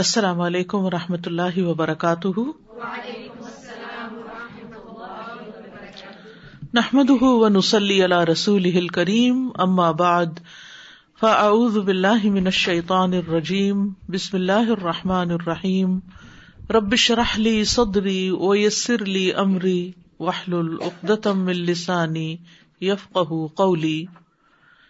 السلام علیکم و رحمۃ اللہ وبرکاتہ نحمد نسلی رسول کریم عماب فعز من شعطان الرجیم بسم اللہ الرحمٰن الرحیم ربش رحلی صدری ربشرحلی سدری اویسی عمری قولی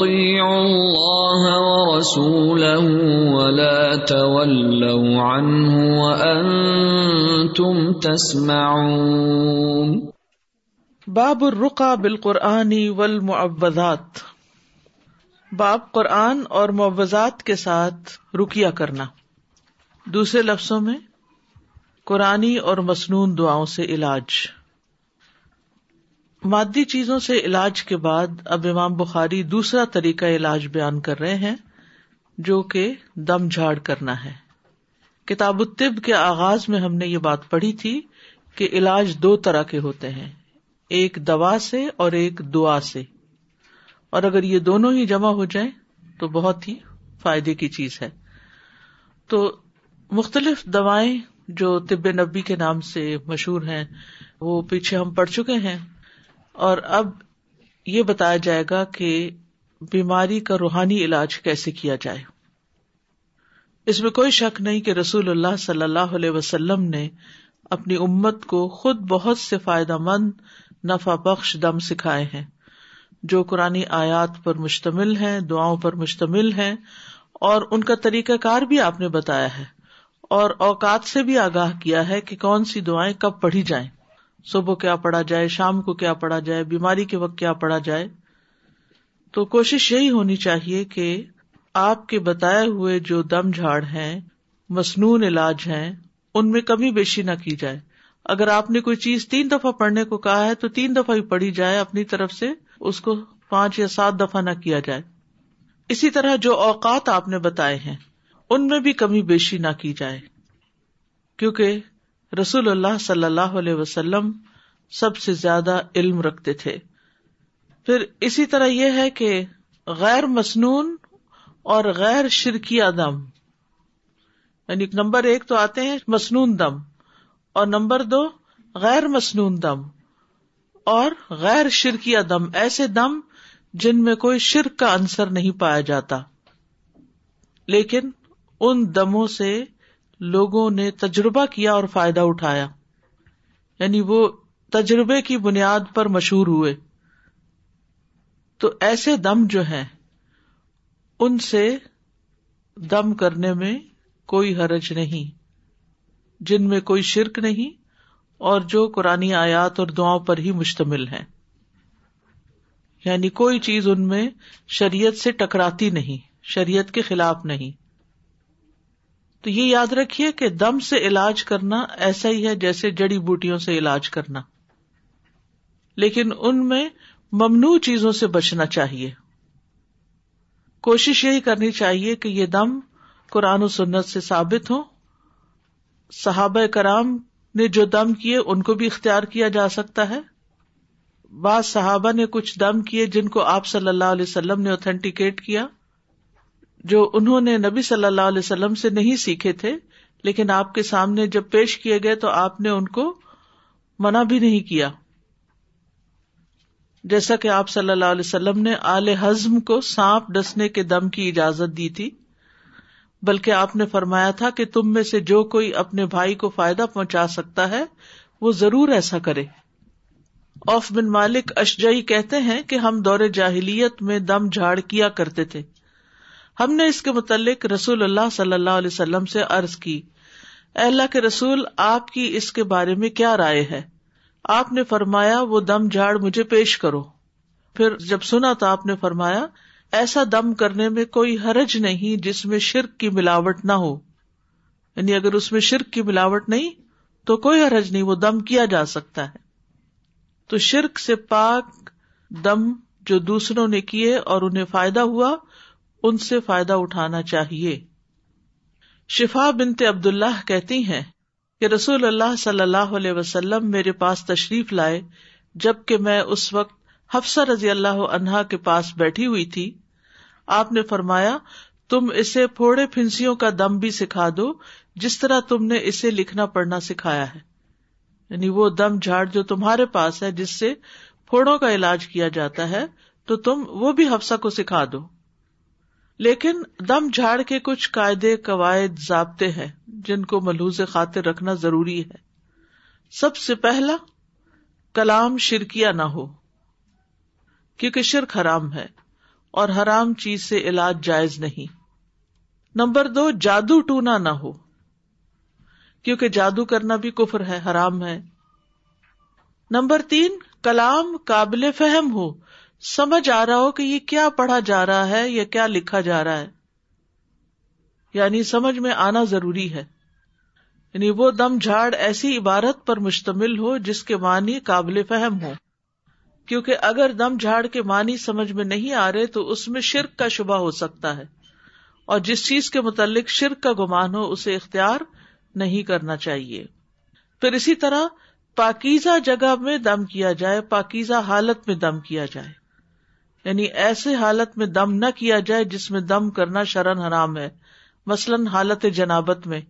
وَأَنْتُمْ تَسْمَعُونَ باب رقا بالقرآن ولمعات باب قرآن اور معوضات کے ساتھ رکیا کرنا دوسرے لفظوں میں قرآنی اور مصنون دعاؤں سے علاج مادی چیزوں سے علاج کے بعد اب امام بخاری دوسرا طریقہ علاج بیان کر رہے ہیں جو کہ دم جھاڑ کرنا ہے کتاب الطب کے آغاز میں ہم نے یہ بات پڑھی تھی کہ علاج دو طرح کے ہوتے ہیں ایک دوا سے اور ایک دعا سے اور اگر یہ دونوں ہی جمع ہو جائیں تو بہت ہی فائدے کی چیز ہے تو مختلف دوائیں جو طب نبی کے نام سے مشہور ہیں وہ پیچھے ہم پڑھ چکے ہیں اور اب یہ بتایا جائے گا کہ بیماری کا روحانی علاج کیسے کیا جائے اس میں کوئی شک نہیں کہ رسول اللہ صلی اللہ علیہ وسلم نے اپنی امت کو خود بہت سے فائدہ مند نفع بخش دم سکھائے ہیں جو قرآن آیات پر مشتمل ہیں دعاؤں پر مشتمل ہیں اور ان کا طریقہ کار بھی آپ نے بتایا ہے اور اوقات سے بھی آگاہ کیا ہے کہ کون سی دعائیں کب پڑھی جائیں صبح کیا پڑا جائے شام کو کیا پڑا جائے بیماری کے وقت کیا پڑا جائے تو کوشش یہی ہونی چاہیے کہ آپ کے بتائے ہوئے جو دم جھاڑ ہیں مصنون علاج ہیں ان میں کمی بیشی نہ کی جائے اگر آپ نے کوئی چیز تین دفعہ پڑھنے کو کہا ہے تو تین دفعہ ہی پڑھی جائے اپنی طرف سے اس کو پانچ یا سات دفعہ نہ کیا جائے اسی طرح جو اوقات آپ نے بتائے ہیں ان میں بھی کمی بیشی نہ کی جائے کیونکہ رسول اللہ صلی اللہ علیہ وسلم سب سے زیادہ علم رکھتے تھے پھر اسی طرح یہ ہے کہ غیر مصنون اور غیر شرکیا دم یعنی نمبر ایک تو آتے ہیں مصنون دم اور نمبر دو غیر مصنون دم اور غیر شرکیا دم ایسے دم جن میں کوئی شرک کا انصر نہیں پایا جاتا لیکن ان دموں سے لوگوں نے تجربہ کیا اور فائدہ اٹھایا یعنی وہ تجربے کی بنیاد پر مشہور ہوئے تو ایسے دم جو ہیں ان سے دم کرنے میں کوئی حرج نہیں جن میں کوئی شرک نہیں اور جو قرآن آیات اور دعاؤں پر ہی مشتمل ہے یعنی کوئی چیز ان میں شریعت سے ٹکراتی نہیں شریعت کے خلاف نہیں تو یہ یاد رکھیے کہ دم سے علاج کرنا ایسا ہی ہے جیسے جڑی بوٹیوں سے علاج کرنا لیکن ان میں ممنوع چیزوں سے بچنا چاہیے کوشش یہی کرنی چاہیے کہ یہ دم قرآن و سنت سے ثابت ہو صحابہ کرام نے جو دم کیے ان کو بھی اختیار کیا جا سکتا ہے بعض صحابہ نے کچھ دم کیے جن کو آپ صلی اللہ علیہ وسلم نے اوتھینٹیکیٹ کیا جو انہوں نے نبی صلی اللہ علیہ وسلم سے نہیں سیکھے تھے لیکن آپ کے سامنے جب پیش کیے گئے تو آپ نے ان کو منع بھی نہیں کیا جیسا کہ آپ صلی اللہ علیہ وسلم نے آل ہزم کو سانپ ڈسنے کے دم کی اجازت دی تھی بلکہ آپ نے فرمایا تھا کہ تم میں سے جو کوئی اپنے بھائی کو فائدہ پہنچا سکتا ہے وہ ضرور ایسا کرے اوف بن مالک اشجئی کہتے ہیں کہ ہم دور جاہلیت میں دم جھاڑ کیا کرتے تھے ہم نے اس کے متعلق رسول اللہ صلی اللہ علیہ وسلم سے عرض کی اللہ کے رسول آپ کی اس کے بارے میں کیا رائے ہے آپ نے فرمایا وہ دم جھاڑ مجھے پیش کرو پھر جب سنا تو آپ نے فرمایا ایسا دم کرنے میں کوئی حرج نہیں جس میں شرک کی ملاوٹ نہ ہو یعنی اگر اس میں شرک کی ملاوٹ نہیں تو کوئی حرج نہیں وہ دم کیا جا سکتا ہے تو شرک سے پاک دم جو دوسروں نے کیے اور انہیں فائدہ ہوا ان سے فائدہ اٹھانا چاہیے شفا بنتے عبد اللہ کہتی ہیں کہ رسول اللہ صلی اللہ علیہ وسلم میرے پاس تشریف لائے جبکہ میں اس وقت حفصہ رضی اللہ عنہا کے پاس بیٹھی ہوئی تھی آپ نے فرمایا تم اسے پھوڑے پھنسیوں کا دم بھی سکھا دو جس طرح تم نے اسے لکھنا پڑھنا سکھایا ہے یعنی وہ دم جھاڑ جو تمہارے پاس ہے جس سے پھوڑوں کا علاج کیا جاتا ہے تو تم وہ بھی حفصہ کو سکھا دو لیکن دم جھاڑ کے کچھ قاعدے قواعد ضابطے ہیں جن کو ملحوظ خاطر رکھنا ضروری ہے سب سے پہلا کلام شرکیہ نہ ہو کیونکہ شرک حرام ہے اور حرام چیز سے علاج جائز نہیں نمبر دو جادو ٹونا نہ ہو کیونکہ جادو کرنا بھی کفر ہے حرام ہے نمبر تین کلام قابل فہم ہو سمجھ آ رہا ہو کہ یہ کیا پڑھا جا رہا ہے یا کیا لکھا جا رہا ہے یعنی سمجھ میں آنا ضروری ہے یعنی وہ دم جھاڑ ایسی عبارت پر مشتمل ہو جس کے معنی قابل فہم ہو کیونکہ اگر دم جھاڑ کے معنی سمجھ میں نہیں آ رہے تو اس میں شرک کا شبہ ہو سکتا ہے اور جس چیز کے متعلق شرک کا گمان ہو اسے اختیار نہیں کرنا چاہیے پھر اسی طرح پاکیزہ جگہ میں دم کیا جائے پاکیزہ حالت میں دم کیا جائے یعنی ایسے حالت میں دم نہ کیا جائے جس میں دم کرنا شرن حرام ہے مثلاً حالت جنابت میں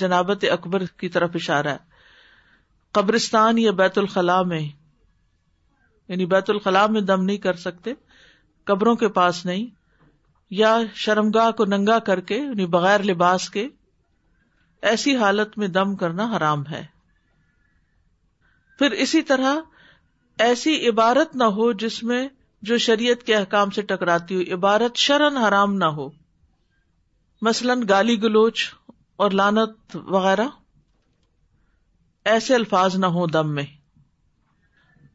جنابت اکبر کی طرف اشارہ ہے قبرستان یا بیت الخلاء میں یعنی بیت الخلاء میں دم نہیں کر سکتے قبروں کے پاس نہیں یا شرمگاہ کو ننگا کر کے یعنی بغیر لباس کے ایسی حالت میں دم کرنا حرام ہے پھر اسی طرح ایسی عبارت نہ ہو جس میں جو شریعت کے احکام سے ٹکراتی ہو عبارت شرن حرام نہ ہو مثلاً گالی گلوچ اور لانت وغیرہ ایسے الفاظ نہ ہو دم میں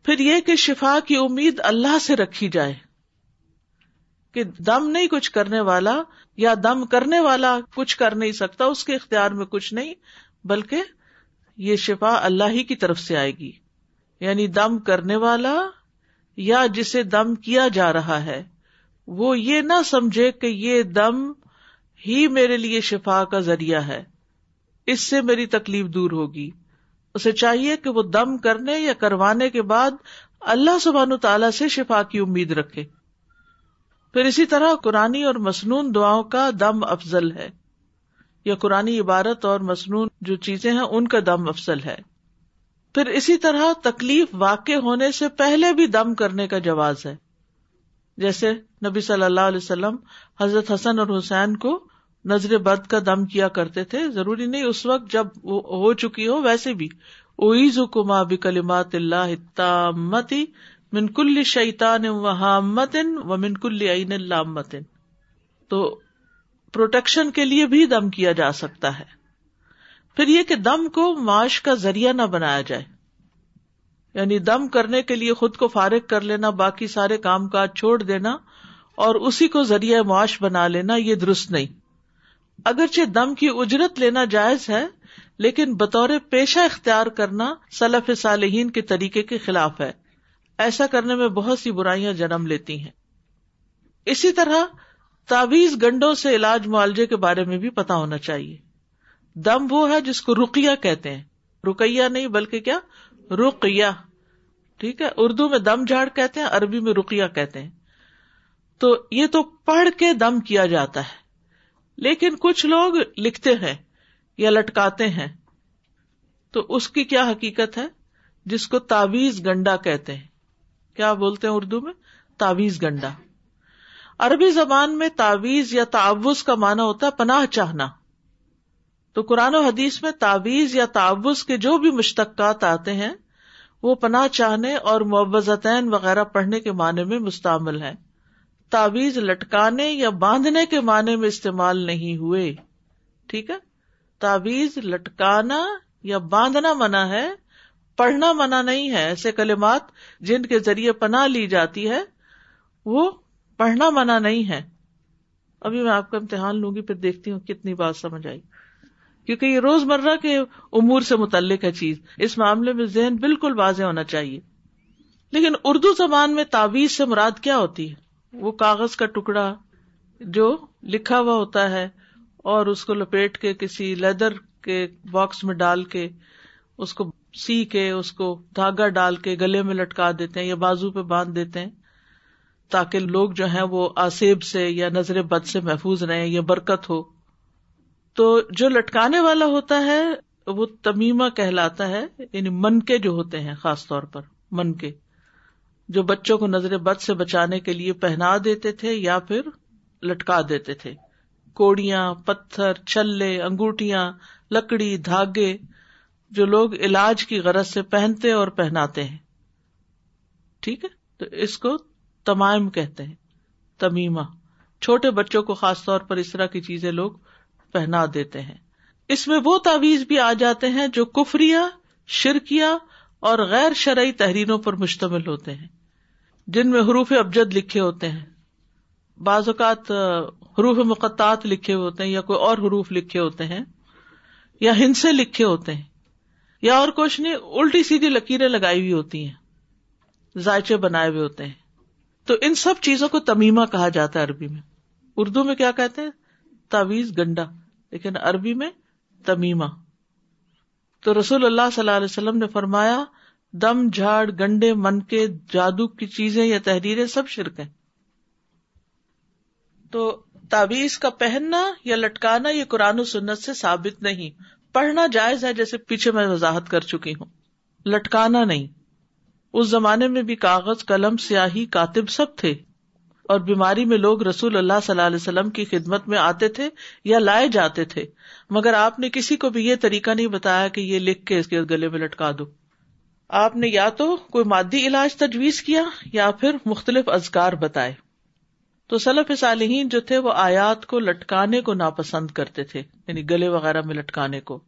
پھر یہ کہ شفا کی امید اللہ سے رکھی جائے کہ دم نہیں کچھ کرنے والا یا دم کرنے والا کچھ کر نہیں سکتا اس کے اختیار میں کچھ نہیں بلکہ یہ شفا اللہ ہی کی طرف سے آئے گی یعنی دم کرنے والا یا جسے دم کیا جا رہا ہے وہ یہ نہ سمجھے کہ یہ دم ہی میرے لیے شفا کا ذریعہ ہے اس سے میری تکلیف دور ہوگی اسے چاہیے کہ وہ دم کرنے یا کروانے کے بعد اللہ سبحان تعالی سے شفا کی امید رکھے پھر اسی طرح قرآن اور مصنون دعاؤں کا دم افضل ہے یا قرآن عبارت اور مصنون جو چیزیں ہیں ان کا دم افضل ہے پھر اسی طرح تکلیف واقع ہونے سے پہلے بھی دم کرنے کا جواز ہے جیسے نبی صلی اللہ علیہ وسلم حضرت حسن اور حسین کو نظر بد کا دم کیا کرتے تھے ضروری نہیں اس وقت جب وہ ہو چکی ہو ویسے بھی اویز کما بھی کلیمات اللہ تامتی منکل و وطن و منکل عین اللہ تو پروٹیکشن کے لیے بھی دم کیا جا سکتا ہے پھر یہ کہ دم کو معاش کا ذریعہ نہ بنایا جائے یعنی دم کرنے کے لیے خود کو فارغ کر لینا باقی سارے کام کاج چھوڑ دینا اور اسی کو ذریعہ معاش بنا لینا یہ درست نہیں اگرچہ دم کی اجرت لینا جائز ہے لیکن بطور پیشہ اختیار کرنا سلف صالحین کے طریقے کے خلاف ہے ایسا کرنے میں بہت سی برائیاں جنم لیتی ہیں اسی طرح تعویز گنڈوں سے علاج معالجے کے بارے میں بھی پتا ہونا چاہیے دم وہ ہے جس کو رقیہ کہتے ہیں رقیہ نہیں بلکہ کیا رقیہ ٹھیک ہے اردو میں دم جھاڑ کہتے ہیں عربی میں رقیہ کہتے ہیں تو یہ تو پڑھ کے دم کیا جاتا ہے لیکن کچھ لوگ لکھتے ہیں یا لٹکاتے ہیں تو اس کی کیا حقیقت ہے جس کو تاویز گنڈا کہتے ہیں کیا بولتے ہیں اردو میں تاویز گنڈا عربی زبان میں تاویز یا تعوض کا معنی ہوتا ہے پناہ چاہنا تو قرآن و حدیث میں تعویذ یا تعوض کے جو بھی مشتقات آتے ہیں وہ پناہ چاہنے اور معوزتین وغیرہ پڑھنے کے معنی میں مستعمل ہیں تعویذ لٹکانے یا باندھنے کے معنی میں استعمال نہیں ہوئے ٹھیک ہے تعویذ لٹکانا یا باندھنا منع ہے پڑھنا منع نہیں ہے ایسے کلمات جن کے ذریعے پناہ لی جاتی ہے وہ پڑھنا منع نہیں ہے ابھی میں آپ کا امتحان لوں گی پھر دیکھتی ہوں کتنی بات سمجھ آئی کیونکہ یہ روز مرہ کے امور سے متعلق ہے چیز اس معاملے میں ذہن بالکل واضح ہونا چاہیے لیکن اردو زبان میں تعویذ سے مراد کیا ہوتی ہے وہ کاغذ کا ٹکڑا جو لکھا ہوا ہوتا ہے اور اس کو لپیٹ کے کسی لیدر کے باکس میں ڈال کے اس کو سی کے اس کو دھاگا ڈال کے گلے میں لٹکا دیتے ہیں یا بازو پہ باندھ دیتے ہیں تاکہ لوگ جو ہیں وہ آسیب سے یا نظر بد سے محفوظ رہیں یا برکت ہو تو جو لٹکانے والا ہوتا ہے وہ تمیمہ کہلاتا ہے یعنی من کے جو ہوتے ہیں خاص طور پر من کے جو بچوں کو نظر بد سے بچانے کے لیے پہنا دیتے تھے یا پھر لٹکا دیتے تھے کوڑیاں پتھر چھلے انگوٹیاں لکڑی دھاگے جو لوگ علاج کی غرض سے پہنتے اور پہناتے ہیں ٹھیک ہے تو اس کو تمائم کہتے ہیں تمیمہ چھوٹے بچوں کو خاص طور پر اس طرح کی چیزیں لوگ پہنا دیتے ہیں اس میں وہ تعویذ بھی آ جاتے ہیں جو کفریا شرکیا اور غیر شرعی تحریروں پر مشتمل ہوتے ہیں جن میں حروف ابجد لکھے ہوتے ہیں بعض اوقات حروف مقطعات لکھے ہوتے ہیں یا کوئی اور حروف لکھے ہوتے ہیں یا ہنسے لکھے ہوتے ہیں یا اور کچھ نہیں الٹی سیدھی لکیریں لگائی ہوئی ہوتی ہیں ذائچے بنائے ہوئے ہوتے ہیں تو ان سب چیزوں کو تمیمہ کہا جاتا ہے عربی میں اردو میں کیا کہتے ہیں تعویز گنڈا لیکن عربی میں تمیما تو رسول اللہ صلی اللہ علیہ وسلم نے فرمایا دم جھاڑ گنڈے من کے جادو کی چیزیں یا تحریریں سب شرک ہیں تو تعویز کا پہننا یا لٹکانا یہ قرآن و سنت سے ثابت نہیں پڑھنا جائز ہے جیسے پیچھے میں وضاحت کر چکی ہوں لٹکانا نہیں اس زمانے میں بھی کاغذ قلم سیاہی کاتب سب تھے اور بیماری میں لوگ رسول اللہ صلی اللہ علیہ وسلم کی خدمت میں آتے تھے یا لائے جاتے تھے مگر آپ نے کسی کو بھی یہ طریقہ نہیں بتایا کہ یہ لکھ کے اس کے گلے میں لٹکا دو آپ نے یا تو کوئی مادی علاج تجویز کیا یا پھر مختلف ازکار بتائے تو سلف صالحین جو تھے وہ آیات کو لٹکانے کو ناپسند کرتے تھے یعنی گلے وغیرہ میں لٹکانے کو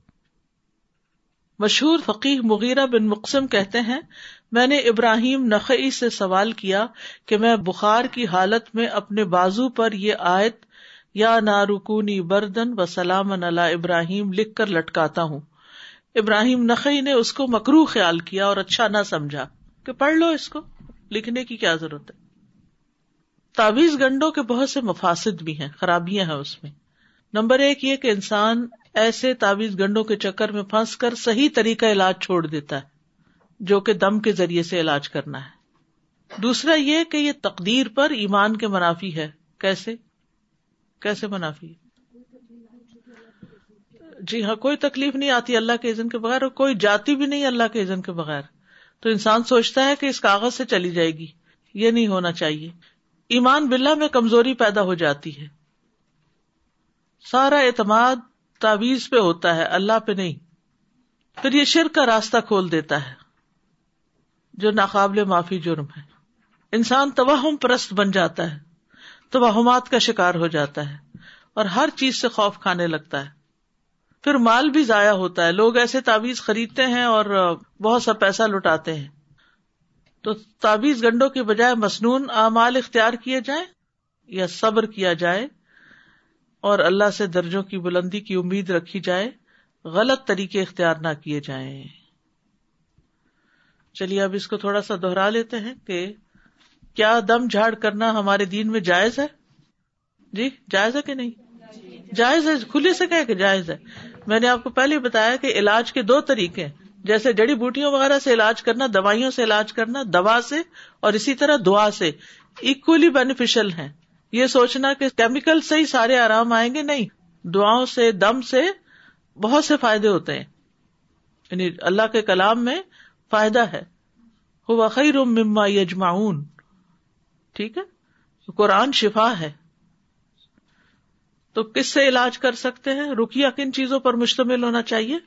مشہور فقیر مغیرہ بن مقسم کہتے ہیں میں نے ابراہیم نقی سے سوال کیا کہ میں بخار کی حالت میں اپنے بازو پر یہ آیت یا نارکونی بردن و سلام علا ابراہیم لکھ کر لٹکاتا ہوں ابراہیم نقی نے اس کو مکرو خیال کیا اور اچھا نہ سمجھا کہ پڑھ لو اس کو لکھنے کی کیا ضرورت ہے تابیز گنڈوں کے بہت سے مفاصد بھی ہیں خرابیاں ہیں اس میں نمبر ایک یہ کہ انسان ایسے تعویز گنڈوں کے چکر میں پھنس کر صحیح طریقہ علاج چھوڑ دیتا ہے جو کہ دم کے ذریعے سے علاج کرنا ہے دوسرا یہ کہ یہ تقدیر پر ایمان کے منافی ہے کیسے کیسے منافی جی ہاں کوئی تکلیف نہیں آتی اللہ کے عزن کے بغیر اور کوئی جاتی بھی نہیں اللہ کے عزن کے بغیر تو انسان سوچتا ہے کہ اس کاغذ سے چلی جائے گی یہ نہیں ہونا چاہیے ایمان بلا میں کمزوری پیدا ہو جاتی ہے سارا اعتماد تعویز پہ ہوتا ہے اللہ پہ نہیں پھر یہ شر کا راستہ کھول دیتا ہے جو ناقابل معافی جرم ہے انسان توہم پرست بن جاتا ہے توہمات کا شکار ہو جاتا ہے اور ہر چیز سے خوف کھانے لگتا ہے پھر مال بھی ضائع ہوتا ہے لوگ ایسے تعویذ خریدتے ہیں اور بہت سا پیسہ لٹاتے ہیں تو تعویز گنڈوں کے بجائے مصنون اعمال اختیار کیے جائیں یا صبر کیا جائے اور اللہ سے درجوں کی بلندی کی امید رکھی جائے غلط طریقے اختیار نہ کیے جائیں چلیے اب اس کو تھوڑا سا دوہرا لیتے ہیں کہ کیا دم جھاڑ کرنا ہمارے دین میں جائز ہے جی جائز ہے کہ نہیں جائز ہے کھلے سے کہ جائز ہے میں نے آپ کو پہلے بتایا کہ علاج کے دو طریقے ہیں جیسے جڑی بوٹیوں وغیرہ سے علاج کرنا دوائیوں سے علاج کرنا دوا سے اور اسی طرح دعا سے اکولی بینیفیشل ہیں یہ سوچنا کہ کیمیکل سے ہی سارے آرام آئیں گے نہیں دعاؤں سے دم سے بہت سے فائدے ہوتے ہیں یعنی اللہ کے کلام میں فائدہ ہے ہوا خیر مما ٹھیک ہے قرآن شفا ہے تو کس سے علاج کر سکتے ہیں رکیا کن چیزوں پر مشتمل ہونا چاہیے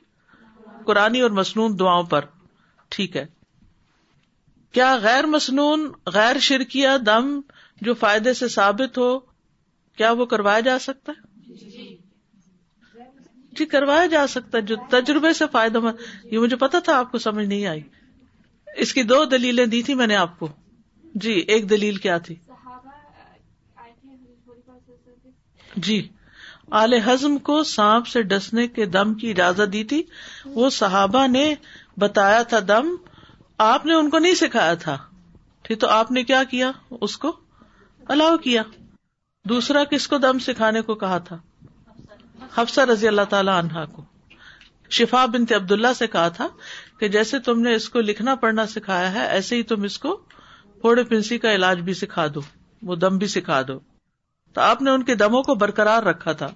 قرآن اور مصنون دعاؤں پر ٹھیک ہے کیا غیر مصنون غیر شرکیہ دم جو فائدے سے ثابت ہو کیا وہ کروایا جا سکتا ہے جی کروایا جا سکتا ہے جو تجربے سے فائدہ مند یہ مجھے پتا تھا آپ کو سمجھ نہیں آئی اس کی دو دلیلیں دی تھی میں نے آپ کو جی ایک دلیل کیا تھی جی آل ہزم کو سانپ سے ڈسنے کے دم کی اجازت دی تھی وہ صحابہ نے بتایا تھا دم آپ نے ان کو نہیں سکھایا تھا ٹھیک تو آپ نے کیا کیا اس کو الاؤ کیا دوسرا کس کو دم سکھانے کو کہا تھا حفصہ رضی اللہ تعالی عنہا کو شفا بنت عبد اللہ سے کہا تھا کہ جیسے تم نے اس کو لکھنا پڑھنا سکھایا ہے ایسے ہی تم اس کو پھوڑے پنسی کا علاج بھی سکھا دو وہ دم بھی سکھا دو تو آپ نے ان کے دموں کو برقرار رکھا تھا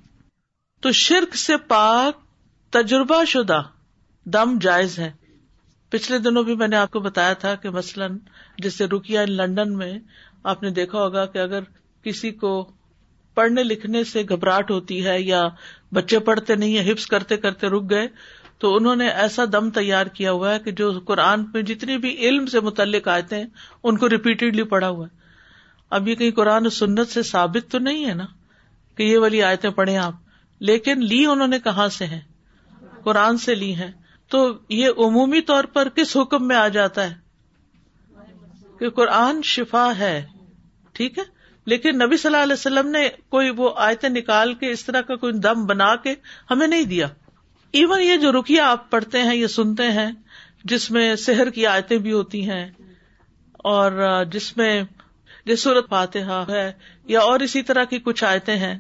تو شرک سے پاک تجربہ شدہ دم جائز ہے پچھلے دنوں بھی میں نے آپ کو بتایا تھا کہ مثلاً جیسے روکیا ان لنڈن میں آپ نے دیکھا ہوگا کہ اگر کسی کو پڑھنے لکھنے سے گھبراہٹ ہوتی ہے یا بچے پڑھتے نہیں ہیں ہپس کرتے کرتے رک گئے تو انہوں نے ایسا دم تیار کیا ہوا ہے کہ جو قرآن میں جتنی بھی علم سے متعلق آئے ہیں ان کو ریپیٹیڈلی پڑھا ہوا ہے اب یہ کہیں قرآن سنت سے ثابت تو نہیں ہے نا کہ یہ والی آئے تھے پڑھے آپ لیکن لی انہوں نے کہاں سے ہیں قرآن سے لی ہیں تو یہ عمومی طور پر کس حکم میں آ جاتا ہے کہ قرآن شفا ہے ٹھیک ہے لیکن نبی صلی اللہ علیہ وسلم نے کوئی وہ آیتیں نکال کے اس طرح کا کوئی دم بنا کے ہمیں نہیں دیا ایون یہ جو رکیا آپ پڑھتے ہیں یہ سنتے ہیں جس میں سحر کی آیتیں بھی ہوتی ہیں اور جس میں سورت ہے یا اور اسی طرح کی کچھ آیتیں ہیں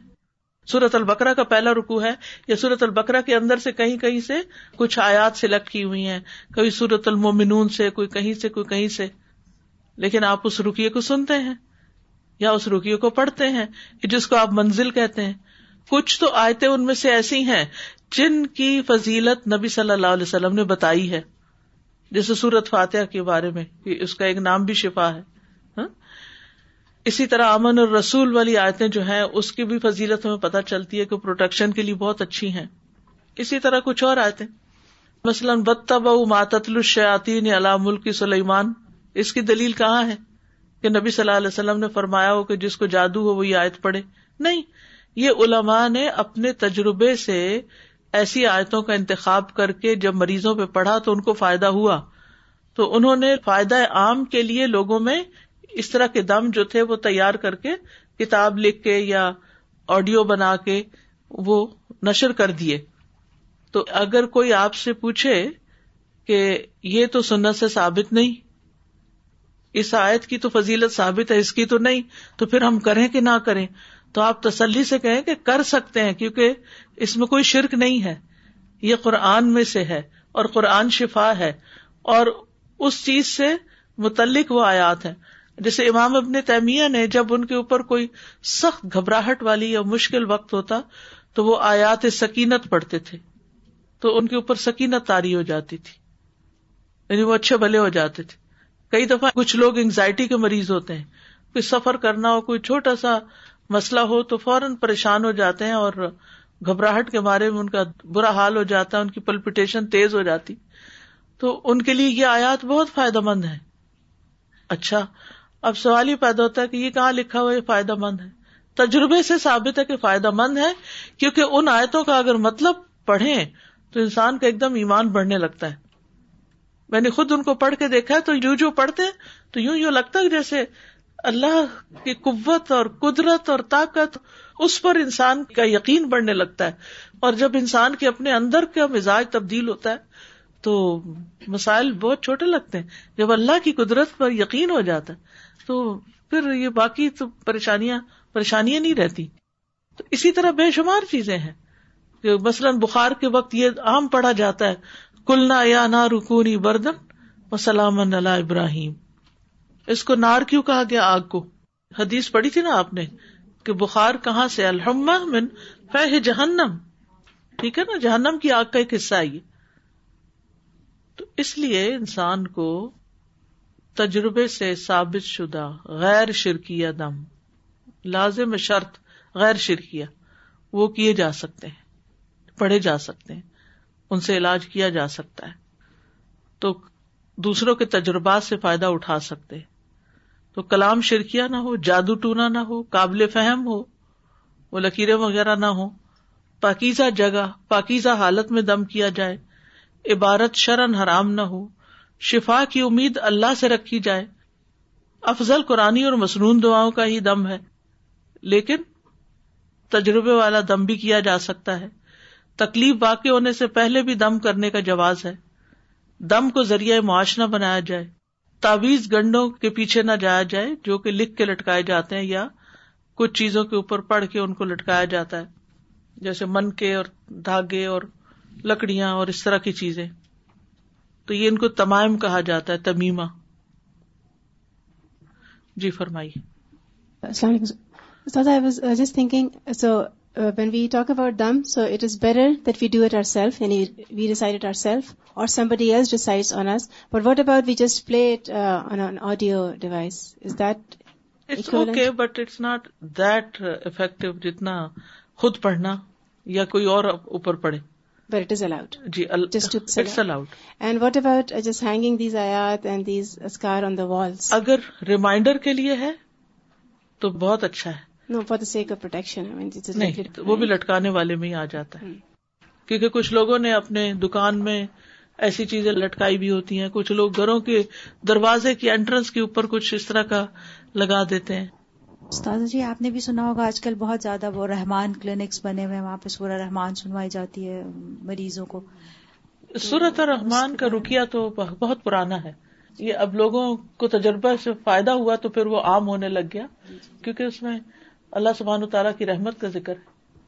سورت البکرا کا پہلا رکو ہے یا سورت البکرا کے اندر سے کہیں کہیں سے کچھ آیات سلیکٹ کی ہوئی ہیں کبھی سورت المومنون سے کوئی کہیں سے کوئی کہیں سے لیکن آپ اس رکیے کو سنتے ہیں یا اس رکیے کو پڑھتے ہیں جس کو آپ منزل کہتے ہیں کچھ تو آیتیں ان میں سے ایسی ہیں جن کی فضیلت نبی صلی اللہ علیہ وسلم نے بتائی ہے جیسے سورت فاتح کے بارے میں اس کا ایک نام بھی شفا ہے ہاں؟ اسی طرح امن اور رسول والی آیتیں جو ہیں اس کی بھی فضیلت ہمیں پتہ چلتی ہے کہ پروٹیکشن کے لیے بہت اچھی ہیں اسی طرح کچھ اور آیتیں مثلاً بتب ماتتل شیاتی نے علام ملک سلیمان اس کی دلیل کہاں ہے کہ نبی صلی اللہ علیہ وسلم نے فرمایا ہو کہ جس کو جادو ہو وہی آیت پڑھے نہیں یہ علماء نے اپنے تجربے سے ایسی آیتوں کا انتخاب کر کے جب مریضوں پہ پڑھا تو ان کو فائدہ ہوا تو انہوں نے فائدہ عام کے لیے لوگوں میں اس طرح کے دم جو تھے وہ تیار کر کے کتاب لکھ کے یا آڈیو بنا کے وہ نشر کر دیے تو اگر کوئی آپ سے پوچھے کہ یہ تو سنت سے ثابت نہیں اس آیت کی تو فضیلت ثابت ہے اس کی تو نہیں تو پھر ہم کریں کہ نہ کریں تو آپ تسلی سے کہیں کہ کر سکتے ہیں کیونکہ اس میں کوئی شرک نہیں ہے یہ قرآن میں سے ہے اور قرآن شفا ہے اور اس چیز سے متعلق وہ آیات ہیں جیسے امام ابن تیمیہ نے جب ان کے اوپر کوئی سخت گھبراہٹ والی یا مشکل وقت ہوتا تو وہ آیات سکینت پڑھتے تھے تو ان کے اوپر سکینت تاری ہو جاتی تھی یعنی وہ اچھے بھلے ہو جاتے تھے کئی دفعہ کچھ لوگ انگزائٹی کے مریض ہوتے ہیں کوئی سفر کرنا ہو کوئی چھوٹا سا مسئلہ ہو تو فوراً پریشان ہو جاتے ہیں اور گھبراہٹ کے بارے میں ان کا برا حال ہو جاتا ہے ان کی پلپٹیشن تیز ہو جاتی تو ان کے لیے یہ آیات بہت فائدہ مند ہے اچھا اب سوال ہی پیدا ہوتا ہے کہ یہ کہاں لکھا ہوا یہ فائدہ مند ہے تجربے سے ثابت ہے کہ فائدہ مند ہے کیونکہ ان آیتوں کا اگر مطلب پڑھے تو انسان کا ایک دم ایمان بڑھنے لگتا ہے میں نے خود ان کو پڑھ کے دیکھا تو یوں جو پڑھتے تو یوں یوں لگتا ہے جیسے اللہ کی قوت اور قدرت اور طاقت اس پر انسان کا یقین بڑھنے لگتا ہے اور جب انسان کے اپنے اندر کا مزاج تبدیل ہوتا ہے تو مسائل بہت چھوٹے لگتے ہیں جب اللہ کی قدرت پر یقین ہو جاتا ہے تو پھر یہ باقی تو پریشانیاں پریشانیاں نہیں رہتی تو اسی طرح بے شمار چیزیں ہیں مثلاً بخار کے وقت یہ عام پڑھا جاتا ہے کلنا یا رکونی بردن و سلام اللہ ابراہیم اس کو نار کیوں کہا گیا آگ کو حدیث پڑی تھی نا آپ نے کہ بخار کہاں سے الحما من فہ جہنم ٹھیک ہے نا جہنم کی آگ کا ایک حصہ ہے یہ تو اس لیے انسان کو تجربے سے ثابت شدہ غیر شرکیہ دم لازم شرط غیر شرکیہ وہ کیے جا سکتے ہیں پڑھے جا سکتے ہیں ان سے علاج کیا جا سکتا ہے تو دوسروں کے تجربات سے فائدہ اٹھا سکتے تو کلام شرکیہ نہ ہو جادو ٹونا نہ ہو قابل فہم ہو وہ لکیریں وغیرہ نہ ہو پاکیزہ جگہ پاکیزہ حالت میں دم کیا جائے عبارت شرن حرام نہ ہو شفا کی امید اللہ سے رکھی جائے افضل قرآن اور مصنون دعاؤں کا ہی دم ہے لیکن تجربے والا دم بھی کیا جا سکتا ہے تکلیف واقع ہونے سے پہلے بھی دم کرنے کا جواز ہے دم کو ذریعہ معاش نہ بنایا جائے تاویز گنڈوں کے پیچھے نہ جایا جائے جو کہ لکھ کے لٹکائے جاتے ہیں یا کچھ چیزوں کے اوپر پڑھ کے ان کو لٹکایا جاتا ہے جیسے من کے اور دھاگے اور لکڑیاں اور اس طرح کی چیزیں تو یہ ان کو تمائم کہا جاتا ہے تمیمہ جی فرمائیے when we talk about them so it is better that we do it our self یعنی we decide it our self اور somebody else decide on on but but what about we just play it in audio device is that that okay it's not effective جتنا خود پڑھنا یا کوئی اور اوپر پڑھے but it is allowed G it's aloud and what about just hanging these آیات and these اسکار on the walls اگر ریمائنڈر کے لیے ہے تو بہت اچھا ہے پروٹیکشن وہ بھی لٹکانے والے میں ہی آ جاتا ہے hmm. کیونکہ کچھ لوگوں نے اپنے دکان میں ایسی چیزیں لٹکائی بھی ہوتی ہیں کچھ لوگ گھروں کے دروازے کی انٹرنس کے اوپر کچھ اس طرح کا لگا دیتے ہیں استاد جی آپ نے بھی سنا ہوگا آج کل بہت زیادہ وہ رحمان کلینکس بنے ہوئے وہاں پہ سورہ رحمان سنوائی جاتی ہے مریضوں کو سورت رحمان کا رکیا تو بہت پرانا ہے یہ اب لوگوں کو تجربہ سے فائدہ ہوا تو پھر وہ عام ہونے لگ گیا جی، جی۔ کیونکہ اس میں اللہ سبحان تعالیٰ کی رحمت کا ذکر ہے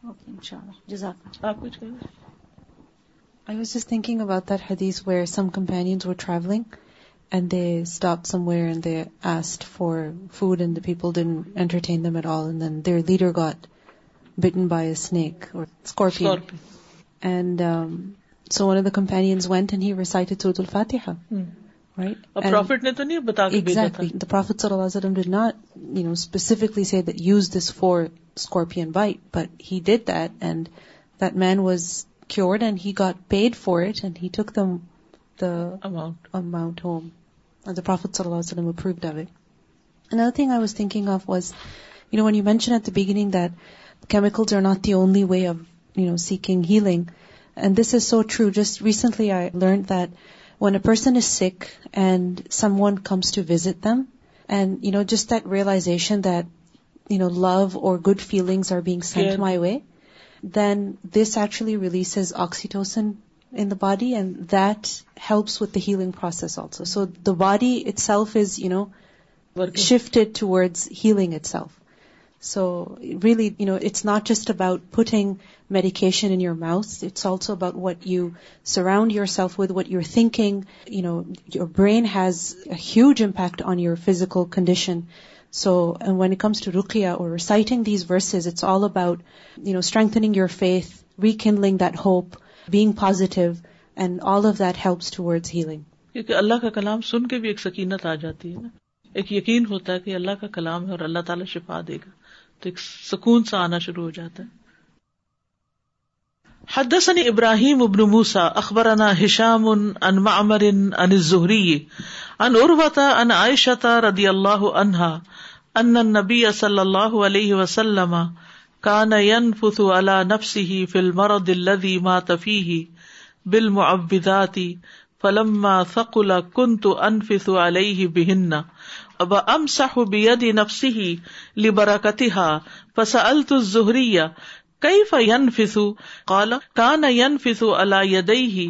پرافٹ صلی اللہ علام D not you know specifically see use this for scorpion bite but he did that and that man was cured and he got paid for it and he took the amount صلی اللہ what other thing I was thinking of was you know when you mention at the beginning that pills are not the only way of you know seeking healing and this is so true just recently I learn that when a person is sick and someone comes to visit them, and, just that realization that, love or good feelings are being sent my way, then this actually releases oxytocin in the body, and that helps with the healing process also. So the body itself is, shifted towards healing itself. So really not just about putting medication in your mouth it's also about what you surround yourself with what you thinking your brain has a huge impact on your physical condition so when کمزیا اور اللہ کا کلام سن کے بھی ایک سکینت آ جاتی ہے نا ایک یقین ہوتا ہے کہ اللہ کا کلام ہے اور اللہ تعالیٰ شفا دے گا تو ایک سکون سا آنا شروع ہو جاتا ہے حدثني ابراہیم ابن موسى اخبرنا هشام عن معمر عن الزهري عن عروة عن عائشة رضي الله عنها ان النبي صلى الله عليه وسلم كان ينفث على نفسه في المرض الذي مات فيه بالمعوذات فلما ثقل كنت انفث عليه بهن اب ام سہ نفسی ہی لبرا کتھا پس الہری کئی فن فیسو کالا کا نین فیسو اللہ یدئی ہی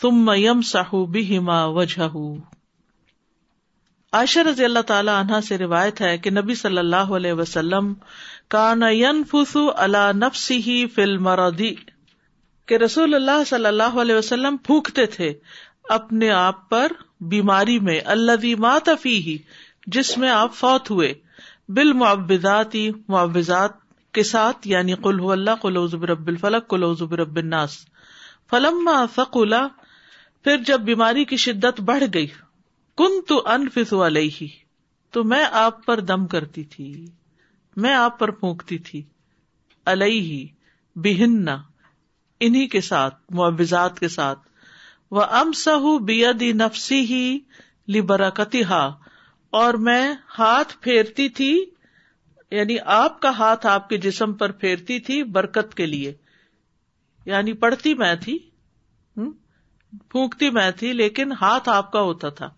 تم یم سہ بھی وجہ عائشہ رضی اللہ تعالی عنہ سے روایت ہے کہ نبی صلی اللہ علیہ وسلم کان نین فسو اللہ نفسی ہی فل مرودی کے رسول اللہ صلی اللہ علیہ وسلم پھونکتے تھے اپنے آپ پر بیماری میں اللہ مات ہی جس میں آپ فوت ہوئے بال معبزاتی معبزات کے ساتھ یعنی کل ہو اللہ کل ازب رب الفلق کل ازب رب الناس فلم فقلا پھر جب بیماری کی شدت بڑھ گئی کن تو انفس ہی تو میں آپ پر دم کرتی تھی میں آپ پر پھونکتی تھی علیہ بہن انہیں کے ساتھ معوضات کے ساتھ وہ ام سہ بی نفسی ہی لبرکتی اور میں ہاتھ پھیرتی تھی یعنی آپ کا ہاتھ آپ کے جسم پر پھیرتی تھی برکت کے لیے یعنی پڑھتی میں تھی پھونکتی میں تھی لیکن ہاتھ آپ کا ہوتا تھا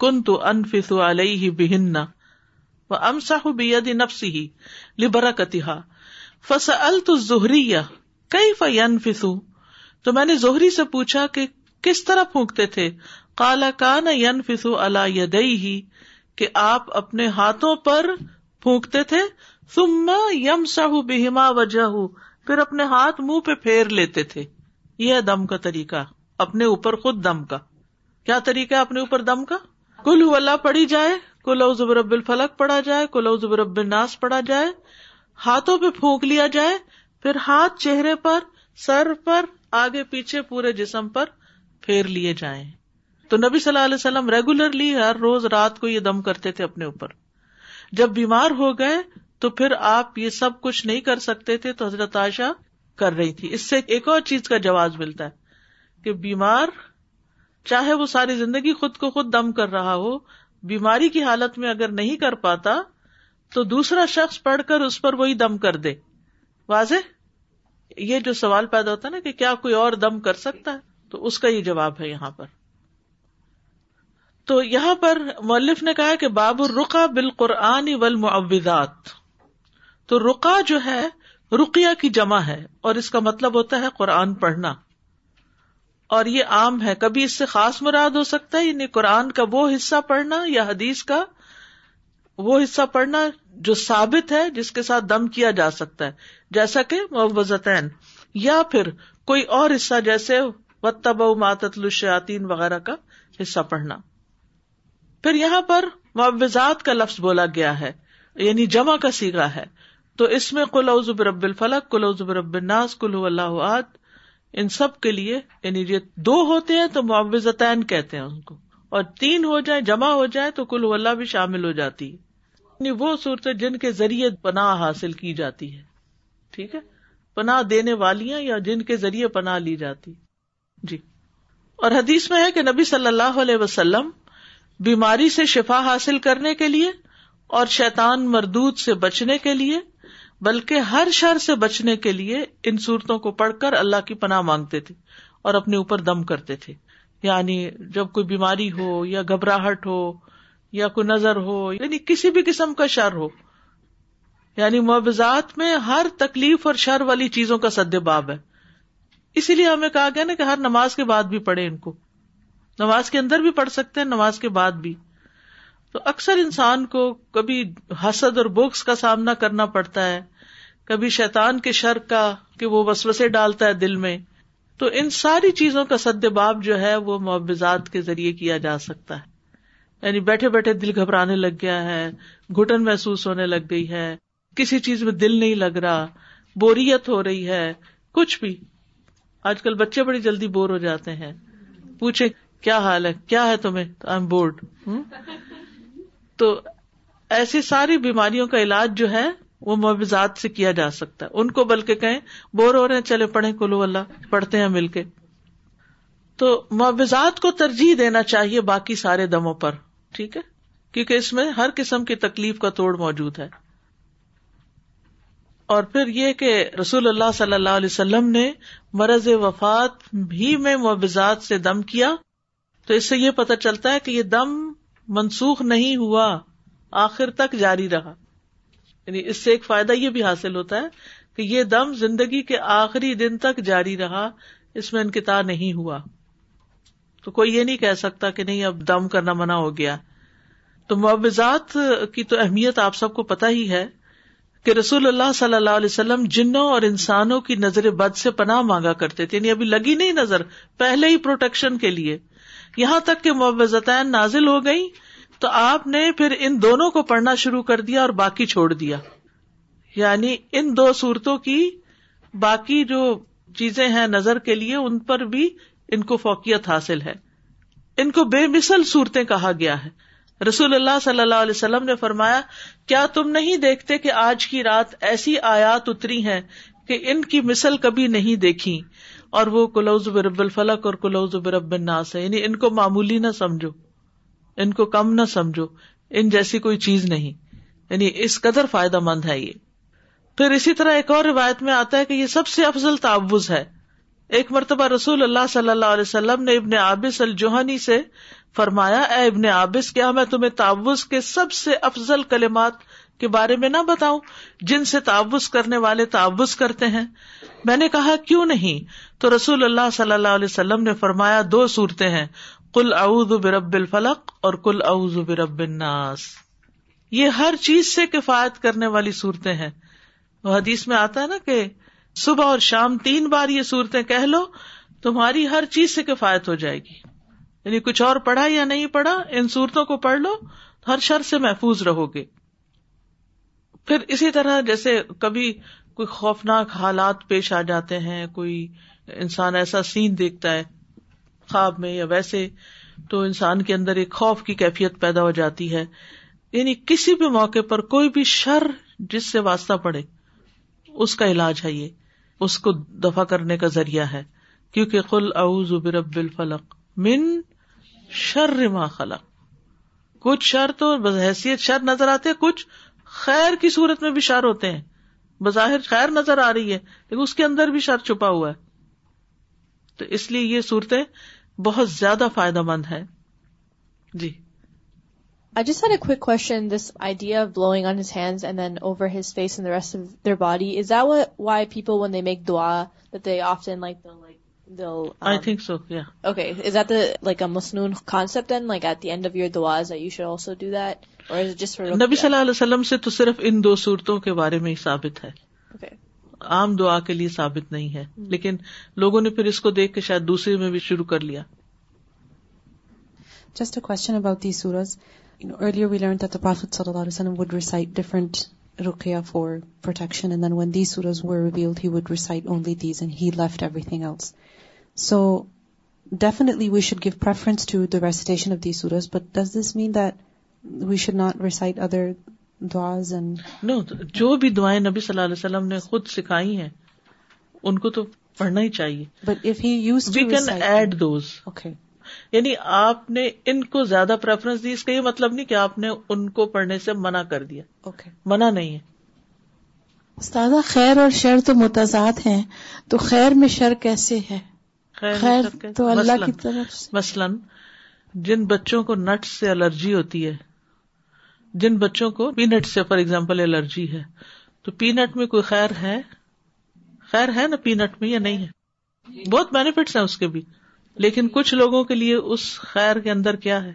کن تو انفسو علئی ہی بہنا نفس ہی لبرا کتحا فس الہری یا کئی فی تو میں نے زہری سے پوچھا کہ کس طرح پھونکتے تھے کالا کان یون یدئی ہی کہ آپ اپنے ہاتھوں پر پھونکتے تھے سما یم شاہ بہما وجہ پھر اپنے ہاتھ منہ پہ پھیر لیتے تھے یہ دم کا طریقہ اپنے اوپر خود دم کا کیا طریقہ اپنے اوپر دم کا کل اللہ پڑی جائے کل زبر رب الفلک پڑا جائے کل زبر رب ناس پڑا جائے ہاتھوں پہ پھونک لیا جائے پھر ہاتھ چہرے پر سر پر آگے پیچھے پورے جسم پر پھیر لیے جائیں تو نبی صلی اللہ علیہ وسلم ریگولرلی ہر روز رات کو یہ دم کرتے تھے اپنے اوپر جب بیمار ہو گئے تو پھر آپ یہ سب کچھ نہیں کر سکتے تھے تو حضرت کر رہی تھی اس سے ایک اور چیز کا جواز ملتا ہے کہ بیمار چاہے وہ ساری زندگی خود کو خود دم کر رہا ہو بیماری کی حالت میں اگر نہیں کر پاتا تو دوسرا شخص پڑھ کر اس پر وہی دم کر دے واضح یہ جو سوال پیدا ہوتا ہے نا کہ کیا کوئی اور دم کر سکتا ہے تو اس کا یہ جواب ہے یہاں پر تو یہاں پر مولف نے کہا کہ باب رقا بال قرآن تو رقا جو ہے رقیہ کی جمع ہے اور اس کا مطلب ہوتا ہے قرآن پڑھنا اور یہ عام ہے کبھی اس سے خاص مراد ہو سکتا ہے یعنی قرآن کا وہ حصہ پڑھنا یا حدیث کا وہ حصہ پڑھنا جو ثابت ہے جس کے ساتھ دم کیا جا سکتا ہے جیسا کہ مؤذتین یا پھر کوئی اور حصہ جیسے وتب ماتت شاطین وغیرہ کا حصہ پڑھنا پھر یہاں پر معوضات کا لفظ بولا گیا ہے یعنی جمع کا سیگا ہے تو اس میں کل عظب رب الفلق کل ظب رب الناس کل اللہ عاد ان سب کے لیے یعنی یہ دو ہوتے ہیں تو معوضتین کہتے ہیں ان کو اور تین ہو جائیں جمع ہو جائیں تو کل اللہ بھی شامل ہو جاتی ہے یعنی وہ صورتیں جن کے ذریعے پناہ حاصل کی جاتی ہے ٹھیک ہے پناہ دینے والی یا جن کے ذریعے پناہ لی جاتی جی اور حدیث میں ہے کہ نبی صلی اللہ علیہ وسلم بیماری سے شفا حاصل کرنے کے لیے اور شیطان مردود سے بچنے کے لیے بلکہ ہر شر سے بچنے کے لیے ان صورتوں کو پڑھ کر اللہ کی پناہ مانگتے تھے اور اپنے اوپر دم کرتے تھے یعنی جب کوئی بیماری ہو یا گھبراہٹ ہو یا کوئی نظر ہو یعنی کسی بھی قسم کا شر ہو یعنی معوضات میں ہر تکلیف اور شر والی چیزوں کا سد باب ہے اسی لیے ہمیں کہا گیا نا کہ ہر نماز کے بعد بھی پڑھے ان کو نماز کے اندر بھی پڑھ سکتے ہیں نماز کے بعد بھی تو اکثر انسان کو کبھی حسد اور بوکس کا سامنا کرنا پڑتا ہے کبھی شیطان کے شر کا کہ وہ وسوسے ڈالتا ہے دل میں تو ان ساری چیزوں کا سد باب جو ہے وہ معوضات کے ذریعے کیا جا سکتا ہے یعنی بیٹھے بیٹھے دل گھبرانے لگ گیا ہے گھٹن محسوس ہونے لگ گئی ہے کسی چیز میں دل نہیں لگ رہا بوریت ہو رہی ہے کچھ بھی آج کل بچے بڑی جلدی بور ہو جاتے ہیں پوچھے کیا حال ہے کیا ہے تمہیں آئی بورڈ تو ایسی ساری بیماریوں کا علاج جو ہے وہ معوضات سے کیا جا سکتا ہے ان کو بلکہ کہیں بور ہو رہے ہیں چلے پڑھیں کلو اللہ پڑھتے ہیں مل کے تو معاوضات کو ترجیح دینا چاہیے باقی سارے دموں پر ٹھیک ہے کیونکہ اس میں ہر قسم کی تکلیف کا توڑ موجود ہے اور پھر یہ کہ رسول اللہ صلی اللہ علیہ وسلم نے مرض وفات بھی میں معوضات سے دم کیا تو اس سے یہ پتا چلتا ہے کہ یہ دم منسوخ نہیں ہوا آخر تک جاری رہا یعنی اس سے ایک فائدہ یہ بھی حاصل ہوتا ہے کہ یہ دم زندگی کے آخری دن تک جاری رہا اس میں انکتا نہیں ہوا تو کوئی یہ نہیں کہہ سکتا کہ نہیں اب دم کرنا منع ہو گیا تو معاوضات کی تو اہمیت آپ سب کو پتا ہی ہے کہ رسول اللہ صلی اللہ علیہ وسلم جنوں اور انسانوں کی نظر بد سے پناہ مانگا کرتے تھے یعنی ابھی لگی نہیں نظر پہلے ہی پروٹیکشن کے لیے یہاں تک کہ معذین نازل ہو گئی تو آپ نے پھر ان دونوں کو پڑھنا شروع کر دیا اور باقی چھوڑ دیا یعنی ان دو صورتوں کی باقی جو چیزیں ہیں نظر کے لیے ان پر بھی ان کو فوقیت حاصل ہے ان کو بے مثل صورتیں کہا گیا ہے رسول اللہ صلی اللہ علیہ وسلم نے فرمایا کیا تم نہیں دیکھتے کہ آج کی رات ایسی آیات اتری ہیں کہ ان کی مثل کبھی نہیں دیکھی اور وہ کلوز برب الفلق اور کلوز برب الناس ہے یعنی ان کو معمولی نہ سمجھو ان کو کم نہ سمجھو ان جیسی کوئی چیز نہیں یعنی اس قدر فائدہ مند ہے یہ پھر اسی طرح ایک اور روایت میں آتا ہے کہ یہ سب سے افضل تعوض ہے ایک مرتبہ رسول اللہ صلی اللہ علیہ وسلم نے ابن عابس الجوہنی سے فرمایا اے ابن عابس کیا میں تمہیں تعوض کے سب سے افضل کلمات کے بارے میں نہ بتاؤں جن سے تعوض کرنے والے تعوض کرتے ہیں میں نے کہا کیوں نہیں تو رسول اللہ صلی اللہ علیہ وسلم نے فرمایا دو صورتیں ہیں کل برب الفلق اور کل برب الناس یہ ہر چیز سے کفایت کرنے والی صورتیں ہیں وہ حدیث میں آتا ہے نا کہ صبح اور شام تین بار یہ صورتیں کہہ لو تمہاری ہر چیز سے کفایت ہو جائے گی یعنی کچھ اور پڑھا یا نہیں پڑھا ان صورتوں کو پڑھ لو ہر شر سے محفوظ رہو گے پھر اسی طرح جیسے کبھی کوئی خوفناک حالات پیش آ جاتے ہیں کوئی انسان ایسا سین دیکھتا ہے خواب میں یا ویسے تو انسان کے اندر ایک خوف کی کیفیت پیدا ہو جاتی ہے یعنی کسی بھی موقع پر کوئی بھی شر جس سے واسطہ پڑے اس کا علاج ہے یہ اس کو دفاع کرنے کا ذریعہ ہے کیونکہ اعوذ برب الفلق من شر ما خلق کچھ شر تو بحثیت شر نظر آتے کچھ خیر کی صورت میں بھی شر ہوتے ہیں بظاہر خیر نظر آ رہی ہے لیکن اس کے اندر بھی شر چھپا ہوا ہے تو اس لیے یہ صورتیں بہت زیادہ فائدہ مند ہیں جی sir action this idea blowing on his hands make they آفنٹ of you also do that اور نبی صلی اللہ علیہ وسلم سے تو صرف ان دو صورتوں کے بارے میں ثابت ہے عام دعا کے لیے ثابت نہیں ہے لیکن لوگوں نے پھر اس کو دیکھ کے شاید دوسرے میں بھی شروع کر لیا just a question about the we learn that صلی اللہ علیہ وسلم would recite different Ruqaiya for protection and and then they were revealed he he would recite recite only these left every thing else so definitely we we should should give preference to the recitation of but does this mean that not other no جو بھی دعائیں نبی صلی اللہ علیہ وسلم نے خود سکھائی ہیں ان کو تو پڑھنا ہی چاہیے بٹ دوز اوکے یعنی آپ نے ان کو زیادہ پریفرنس دی اس کا یہ مطلب نہیں کہ آپ نے ان کو پڑھنے سے منع کر دیا منع نہیں ہے استاد خیر اور شر تو متضاد ہیں تو خیر میں شر کیسے ہے خیر, تو اللہ مثلاً جن بچوں کو نٹ سے الرجی ہوتی ہے جن بچوں کو پینٹ سے فار ایگزامپل الرجی ہے تو پینٹ میں کوئی خیر ہے خیر ہے نا پینٹ میں یا نہیں ہے بہت بینیفٹس ہیں اس کے بھی لیکن کچھ لوگوں کے لیے اس خیر کے اندر کیا ہے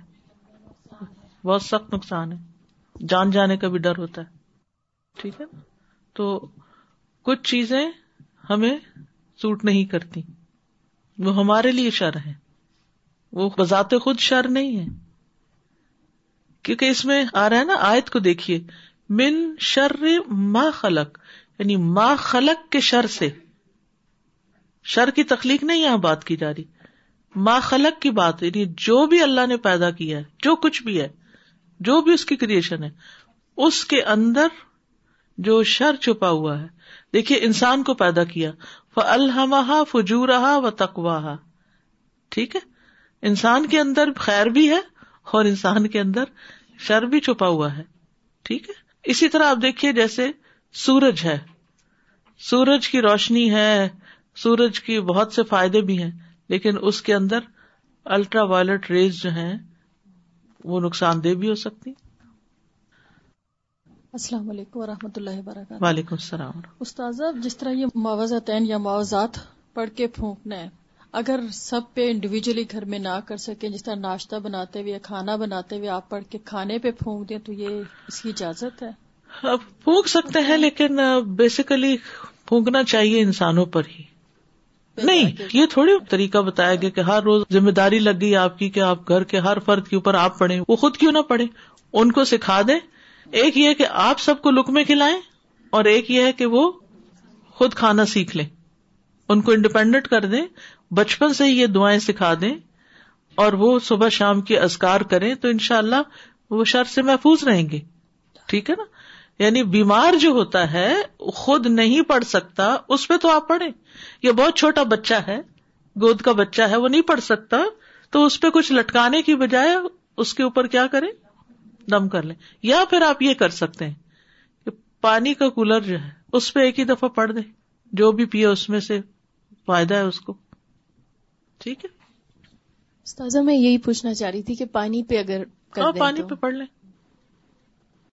بہت سخت نقصان ہے جان جانے کا بھی ڈر ہوتا ہے ٹھیک ہے تو کچھ چیزیں ہمیں سوٹ نہیں کرتی وہ ہمارے لیے شر ہے وہ بذات خود شر نہیں ہے کیونکہ اس میں آ رہا ہے نا آیت کو دیکھیے من شر ما خلق یعنی ما خلق کے شر سے شر کی تخلیق نہیں یہاں بات کی جا رہی ما خلق کی بات یعنی جو بھی اللہ نے پیدا کیا ہے جو کچھ بھی ہے جو بھی اس کی کریشن ہے اس کے اندر جو شر چھپا ہوا ہے دیکھیے انسان کو پیدا کیا وہ فجورہ و تقواہ ٹھیک ہے انسان کے اندر خیر بھی ہے اور انسان کے اندر شر بھی چھپا ہوا ہے ٹھیک ہے اسی طرح آپ دیکھیے جیسے سورج ہے سورج کی روشنی ہے سورج کی بہت سے فائدے بھی ہیں لیکن اس کے اندر الٹرا وائلٹ ریز جو ہیں وہ نقصان دہ بھی ہو سکتی السلام علیکم و رحمۃ اللہ وبرکاتہ وعلیکم السلام استاذ جس طرح یہ معاوضات پڑھ کے پھونکنا ہے اگر سب پہ انڈیویجلی گھر میں نہ کر سکے جس طرح ناشتہ بناتے ہوئے کھانا بناتے ہوئے آپ پڑھ کے کھانے پہ پھونک دیں تو یہ اس کی اجازت ہے پھونک سکتے ہیں لیکن بیسیکلی پھونکنا چاہیے انسانوں پر ہی نہیں یہ تھوڑی طریقہ بتایا گیا کہ ہر روز ذمہ داری لگ گئی آپ کی کہ آپ گھر کے ہر فرد کے اوپر آپ پڑھیں وہ خود کیوں نہ پڑھیں ان کو سکھا دیں ایک یہ کہ آپ سب کو لک میں کھلائیں اور ایک یہ ہے کہ وہ خود کھانا سیکھ لیں ان کو انڈیپینڈنٹ کر دیں بچپن سے یہ دعائیں سکھا دیں اور وہ صبح شام کے ازکار کریں تو ان شاء اللہ وہ شر سے محفوظ رہیں گے ٹھیک ہے نا یعنی بیمار جو ہوتا ہے خود نہیں پڑھ سکتا اس پہ تو آپ پڑھیں یہ بہت چھوٹا بچہ ہے گود کا بچہ ہے وہ نہیں پڑھ سکتا تو اس پہ کچھ لٹکانے کی بجائے اس کے اوپر کیا کریں دم کر لیں یا پھر آپ یہ کر سکتے ہیں پانی کا کولر جو ہے اس پہ ایک ہی دفعہ پڑ دیں جو بھی پیے اس میں سے فائدہ ہے اس کو ٹھیک ہے استاذہ میں یہی پوچھنا چاہ رہی تھی کہ پانی پہ اگر ہاں، پانی پہ پڑھ لیں